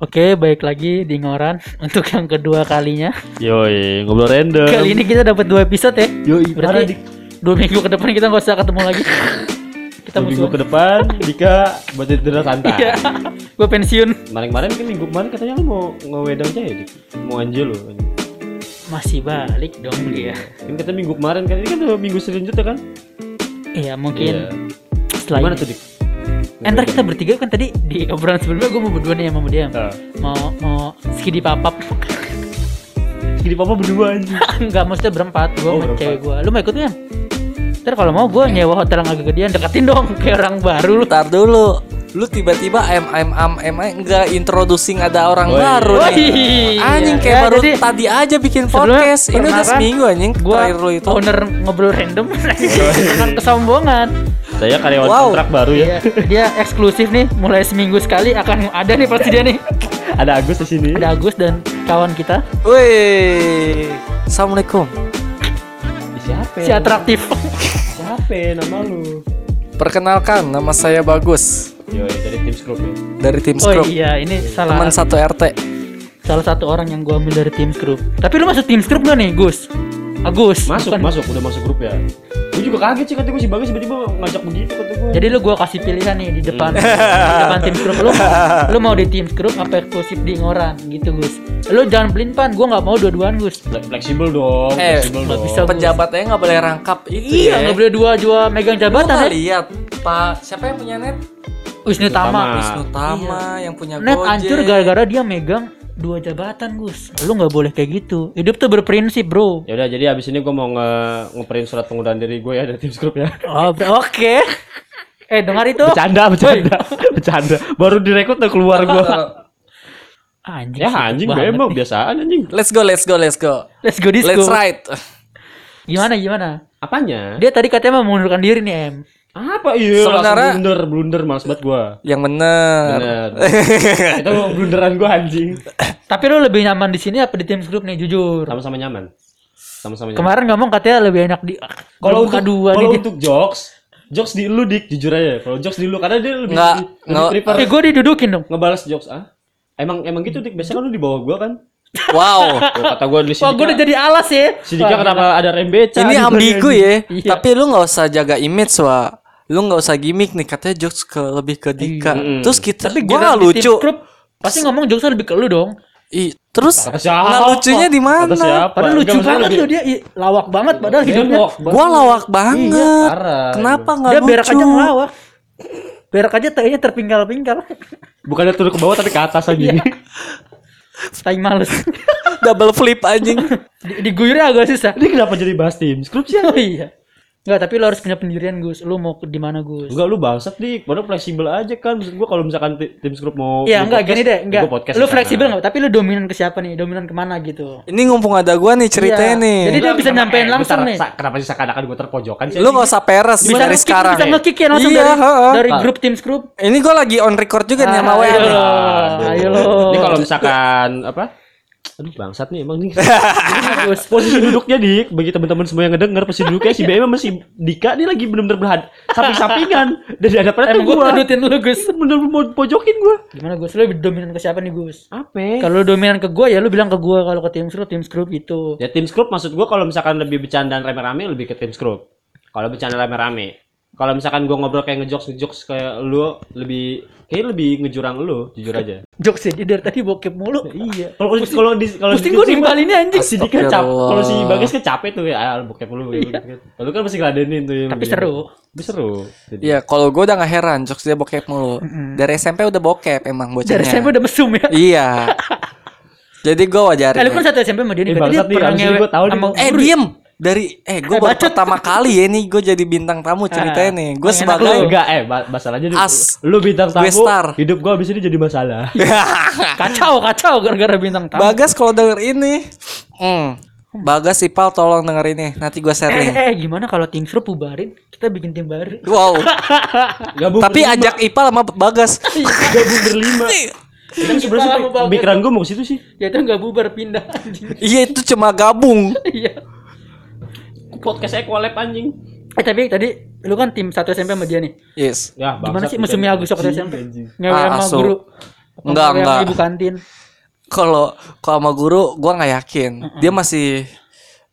Oke, baik lagi di Ngoran untuk yang kedua kalinya. Yoi, ngobrol random. Kali ini kita dapat dua episode ya. Yoi, Berarti dua minggu ke depan kita nggak usah ketemu lagi. kita Dua minggu ke depan, Dika buat tidur santai. Iya. Gue pensiun. Kemarin-kemarin kan minggu kemarin katanya lu mau ngewedang aja ya, Dik? Mau anjir lu. Masih balik dong dia. Kan kata minggu kemarin kan ini kan udah minggu selanjutnya kan? Iya, mungkin Iya. Gimana tuh, Dik? Entar kita bertiga kan tadi di obrolan sebelumnya gue mau berdua nih sama dia. Nah, Mau mau skidi papap. Jadi papa berdua anjing. Enggak, maksudnya berempat. Gue Oh, sama cewek gue. Lu mau ikut kan? Ntar kalau mau gue nyewa hotel yang agak gedean deketin dong kayak orang baru lu. Ntar dulu Lu tiba-tiba am am am am enggak introducing ada orang Oh, iya. baru Oh, nih. iya. Anjing kayak Ya, baru jadi tadi aja bikin podcast. Ini udah kan seminggu anjing Gue terakhir lu itu. owner ngobrol random dengan kesombongan. Saya karyawan Wow. kontrak baru ya. Iya, dia eksklusif nih, mulai seminggu sekali akan ada nih pasti dia nih. Ada Agus di sini. Ada Agus dan kawan kita, Wih. Assalamualaikum. Siapa? si atraktif. Siapa nama lu? Perkenalkan nama saya Bagus Yoi, dari tim Scrub ya. dari tim Oh Scrub. iya, ini salah Teman satu RT. salah satu orang yang gua ambil dari tim Scrub. Tapi lu masuk tim Scrub gak nih, Gus? Agus. Masuk, bukan- masuk, udah masuk grup ya. Gue juga kaget sih kata gue si Bagus tiba-tiba ngajak begitu kata gue. Jadi lu gua kasih pilihan nih di depan Hmm. di depan tim Scrub lu. Lu mau di tim Scrub apa eksklusif di Ngoran gitu, Gus. Lu jangan pelin pan, gua nggak mau dua-duaan, Gus. Fle- fleksibel dong, Eh, fleksibel nggak dong. bisa. Penjabatnya nggak boleh rangkap itu Iya, ya. nggak boleh dua-dua megang Lu jabatan ya. lihat Pak siapa yang punya net? Wisnu Tama. Wisnu Tama yang punya Net Gojek. hancur gara-gara dia megang dua jabatan, Gus. Lu nggak boleh kayak gitu. Hidup tuh berprinsip, Bro. Ya udah, jadi abis ini gue mau nge ngeprint surat pengunduran diri gue ya dari tim Scrub ya. Oh, oke. Eh, dengar itu. Bercanda, bercanda, bercanda. Baru direkrut udah keluar gue. Anjing. Ya anjing, banget emang nih. biasaan anjing. Let's go, let's go, let's go. Let's go disco. Let's ride. Gimana gimana? Apanya? Dia tadi katanya mau mengundurkan diri nih, Em. Apa iya? Sebenarnya- langsung blunder, blunder males banget gue. Yang bener. Bener. Itu blunderan gue anjing. Tapi lu lebih nyaman di sini apa di tim grup nih, jujur? Sama-sama nyaman. Sama-sama nyaman. Kemarin ngomong katanya lebih enak di Kalau buka untuk dua kalau untuk jokes, jokes di lu dik jujur aja. Kalau jokes di lu karena dia lebih Nggak, lebih nggak. prefer Eh, gue didudukin dong. ngebalas jokes ah. Emang emang gitu dik. Biasanya kan lu di bawah gua kan. Wow. Kata gua di Wah, gue udah jadi alas ya. Si Dika Wah, kenapa ada rembeca? Ini di ambigu bagian- ya. Iya. Tapi lu nggak usah jaga image, wa. Lu nggak usah gimmick nih katanya jokes ke lebih ke Dika. Mm. Terus kita Tapi gua nggak lucu. grup, pasti ngomong jokesnya lebih ke lu dong. Ih, terus nggak lucunya di mana? Padahal lucu Enggak, banget lebih- loh dia, lawak banget padahal hidupnya. Gua lawak banget. parah. Kenapa nggak Dia lucu? berak aja ngelawak. Berak aja tainya terpinggal-pinggal. Bukannya turun ke bawah tapi ke atas aja. Tai males. Double flip anjing. Di, diguyurnya agak susah. Ini kenapa jadi bahas tim? Scrub sih. Oh iya. Enggak, tapi lo harus punya pendirian, Gus. Lu mau ke- di mana, Gus? Enggak lu bangsat dik. Padahal fleksibel aja kan. Maksud gua kalau misalkan ti- tim Scrub mau Iya, enggak podcast, gini deh, ya enggak. gua podcast Lu sana. fleksibel enggak? Tapi lu dominan ke siapa nih? Dominan ke mana gitu? Ini ngumpung ada gua nih ceritanya Iya. nih. Jadi dia bisa nyampein eh, langsung bentar, nih. Kenapa sih seakan-akan gue terpojokan sih? Lu nggak usah peres Bisa dari sekarang. Bisa nge-kick ya langsung Iya, dari, dari grup tim group. Ini gua lagi on record juga nih sama Ah, nih. lo. Aduh. Ayo lo. Ini kalau misalkan apa? Aduh bangsat nih emang nih. Posisi duduknya dik bagi teman-teman semua yang ngedenger posisi duduknya si BM sama si Dika nih lagi bener-bener berhad samping-sampingan hadapannya Emang tuh gua gua nudutin lu, Gus. bener mau pojokin gua Gimana, Gus? Lu lebih dominan ke siapa nih, Gus? apa Kalau lu dominan ke gua ya lu bilang ke gua kalau ke tim group, tim group itu. ya tim scrub maksud gua kalau misalkan lebih bercandaan rame-rame lebih ke tim scrub kalau bercanda rame-rame kalau misalkan gua ngobrol kayak ngejokes ngejokes kayak lu lebih kayak lebih ngejurang lu jujur aja Jokes dia dari tadi bokep mulu. iya kalau kalau di kalau di- gua nimbalinnya anjing. si Dika cap Astagfirullah. kalau si Bagas kan capek tuh ya ah, bokep lu Lalu kan masih ngeladenin tuh yang Tapi begini. seru. Tapi seru Jadi- Iya, kalau gua udah nggak heran jokes dia bokep mulu. Dari SMP udah bokep emang bocahnya. Dari SMP udah mesum ya. Iya. Jadi gua wajarin. Lu kan satu SMP sama dia nih. Eh, Berarti dia pernah ini ngewe Eh diem dari eh gue Eh, baru bacot. pertama kali ya nih gue jadi bintang tamu ceritanya nih gue enak sebagai lu. Enggak, eh masalahnya nih, As. lu bintang tamu, Gue star. hidup gua abis ini jadi masalah. Kacau, kacau gara-gara bintang tamu. Bagas kalau denger ini hmm, Bagas Ipal tolong denger ini nanti gue Eh, sharing eh, gimana kalau tim Sro bubarin? Kita bikin tim baru. wow Gabung tapi berlima. ajak Ipal sama Bagas gabung berlima. Sama Bagas. pikiran gua mau ke situ sih. Ya itu nggak bubar pindah iya itu cuma gabung Iya. Podcast Equalab anjing. Eh tapi tadi lu kan tim satu SMP sama dia nih. yes Ya, Gimana sih anjing, Agus waktu SMP? anjing. Ngewe Ah, sama guru. Enggak, enggak. Ibu kantin. Kalau kalau sama guru gua nggak yakin. Dia masih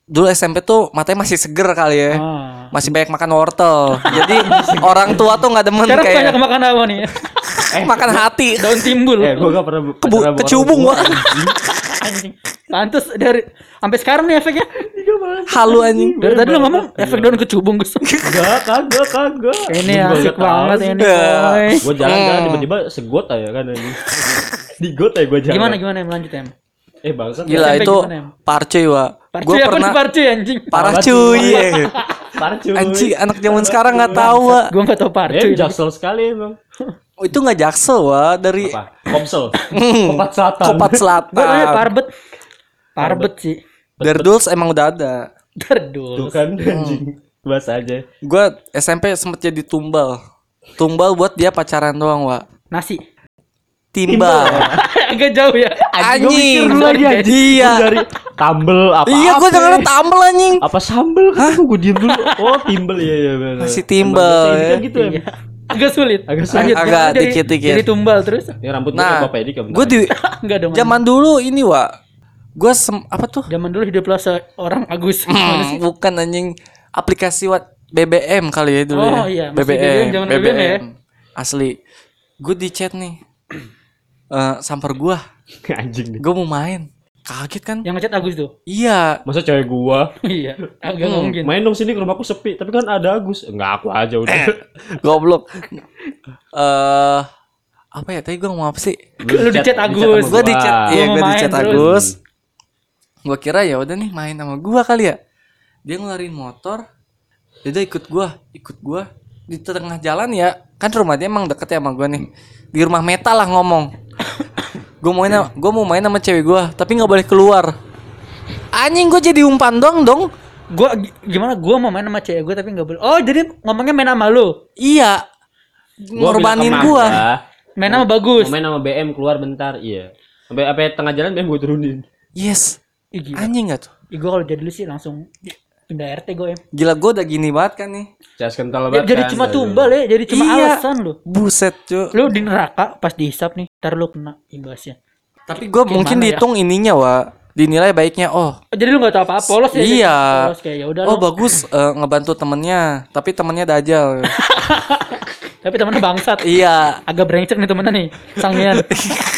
dulu SMP tuh matanya masih seger kali ya. Ah. Masih banyak makan wortel. Jadi orang tua tuh nggak demen Sekarang kayak banyak makan apa nih? makan hati. Daun timbul. Eh, gua gak pernah Kebu, kecubung gua. Anjing. Pantes dari sampai sekarang nih efeknya. Halu anjing. Dari tadi lo ngomong efek daun kecubung Gus. Enggak, kagak, kagak. Ini asik nggak banget ini boy. Gua jalan-jalan Hmm. tiba-tiba segot aja kan ini. Digot aja gua jalan. Gimana gimana yang lanjut em? Eh, bangsat. Gila itu parcuy wa. Parcuy Gua apa pernah parcuy anjing? parah Parah, cuy. cuy. iya. Parah cuy. Anjing anak zaman sekarang nggak tahu wa. Gua enggak tahu Eh, parcuy. jaksel sekali emang. Oh, itu nggak jaksel wa dari Apa? Komsel. Hmm. Kopat Selatan. Kopat Selatan. parbet. Parbet sih. Dari dulu emang udah ada. Tuh Terdul. kan anjing. Bahasa aja. Gue SMP sempet jadi tumbal. Tumbal buat dia pacaran doang, wa. Nasi. Timbal. Agak jauh ya. Anjing. Gua mikir dulu lagi, anjing. Iya. Gua dari tambel apa Iya, gue dengerin tambal anjing. apa sambel kan gue diem dulu oh timbel iya iya benar Masih ini kan ya. gitu Iya. Agak sulit. Agak sulit. Lanjut, Agak jadi- dikit-dikit. Jadi tumbal terus. ya rambut gue Nah, Bapak Edi kan gue di Enggak dong. zaman dulu ini, wa. Gue sem apa tuh? Zaman dulu hiduplah seorang Agus. Hmm, bukan anjing aplikasi what BBM kali ya dulu Oh, ya. iya, masih BBM, zaman BBM ya. Asli. Gue di chat nih. Eh samper gua. anjing Gue mau main. Kaget kan? Yang ngechat Agus tuh. Iya. masa cewek gua iya. Agak nggak mungkin. main dong sini ke rumahku sepi tapi kan ada Agus enggak aku aja udah Goblok. Eh apa ya tadi gue ngomong apa sih? Lu di chat Agus. Gua iya mau gue di main chat terus. Agus. Gue kira ya udah nih main sama gua kali ya. Dia ngeluarin motor. Dia udah ikut gua, ikut gua di tengah jalan ya. Kan rumah dia emang deket ya sama gua nih. Di rumah Meta lah ngomong. gue mau main, gue mau main sama cewek gua, tapi nggak boleh keluar. Anjing gue jadi umpan dong dong. Gua gi- gimana gua mau main sama cewek gua tapi nggak boleh. Oh, jadi ngomongnya main sama lu. Iya. Gua Ngorbanin. Magda, Main sama Bagus. mau main sama BM keluar bentar iya sampai apa tengah jalan BM gue turunin Yes. Ih, gila. Anjing gak tuh? Ih, gua kalau jadi lu sih langsung pindah RT gue em. Gila gue udah gini banget kan nih. jas kental Ya, banget jadi kan, cuma aduh. tumbal ya, jadi cuma Iya. alasan lu. Buset cuy. Lu di neraka pas dihisap nih, ntar lu kena imbasnya. Tapi gue mungkin ya? dihitung ininya wa. Dinilai baiknya oh Oh, jadi lu gak tau apa-apa, polos ya? Iya. Polos kayak ya udah Oh lu. bagus eh, ngebantu temennya, tapi temennya dajal. Tapi temennya bangsat. iya. Agak brengsek nih temennya nih, sangian.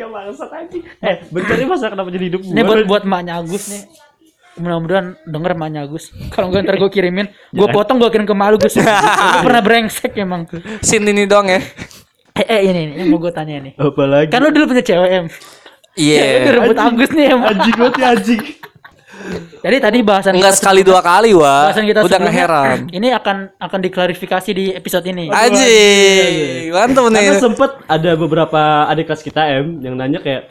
Jika bangsat anjing. Eh, bentar ini masa kenapa jadi hidup Ini gua? buat buat emaknya Agus nih. Mudah-mudahan denger emaknya Agus. Kalau enggak ntar gue kirimin, gue potong gue kirim ke malu Gus. Pernah brengsek emang. Sin ini dong ya. Eh, eh ini nih yang mau gue tanya nih. Apalagi Kan lu dulu punya cewek em. Iya. Cewek rebut Agus nih em. anjing banget ya anjing. Jadi tadi bahasan Enggak sekali dua kali wa. bahasan kita Udah ngeheran. Ini akan akan diklarifikasi di episode ini. Anjing. Mantap nih. Karena sempet ada beberapa adik kelas kita M yang nanya kayak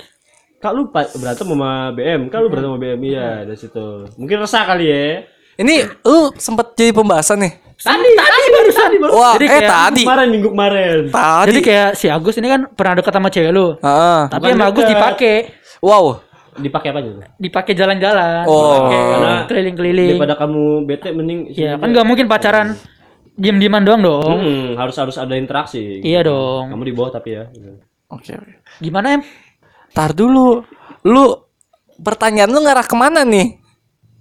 Kak lu berantem sama BM, Kak lu berantem sama BM iya dari situ. Mungkin resah kali ya. Ini lu sempet jadi pembahasan nih. Tadi tadi barusan. Wah, Jadi eh kayak- tadi. Kemarin minggu kemarin. Tadi. Jadi kayak si Agus ini kan pernah dekat sama cewek lu. Heeh. Tapi sama Agus dipakai, Wow. Dipakai apa aja? dipakai jalan-jalan, Oh. Karena keliling-keliling. Daripada kamu bete mending Iya, kan nggak mungkin pacaran diem-dieman doang dong. Hmm, harus harus ada interaksi. Iya dong. Kamu di bawah tapi ya. Oke. oke. Gimana em? Tar dulu. Lu pertanyaan lu ngarah ke mana nih?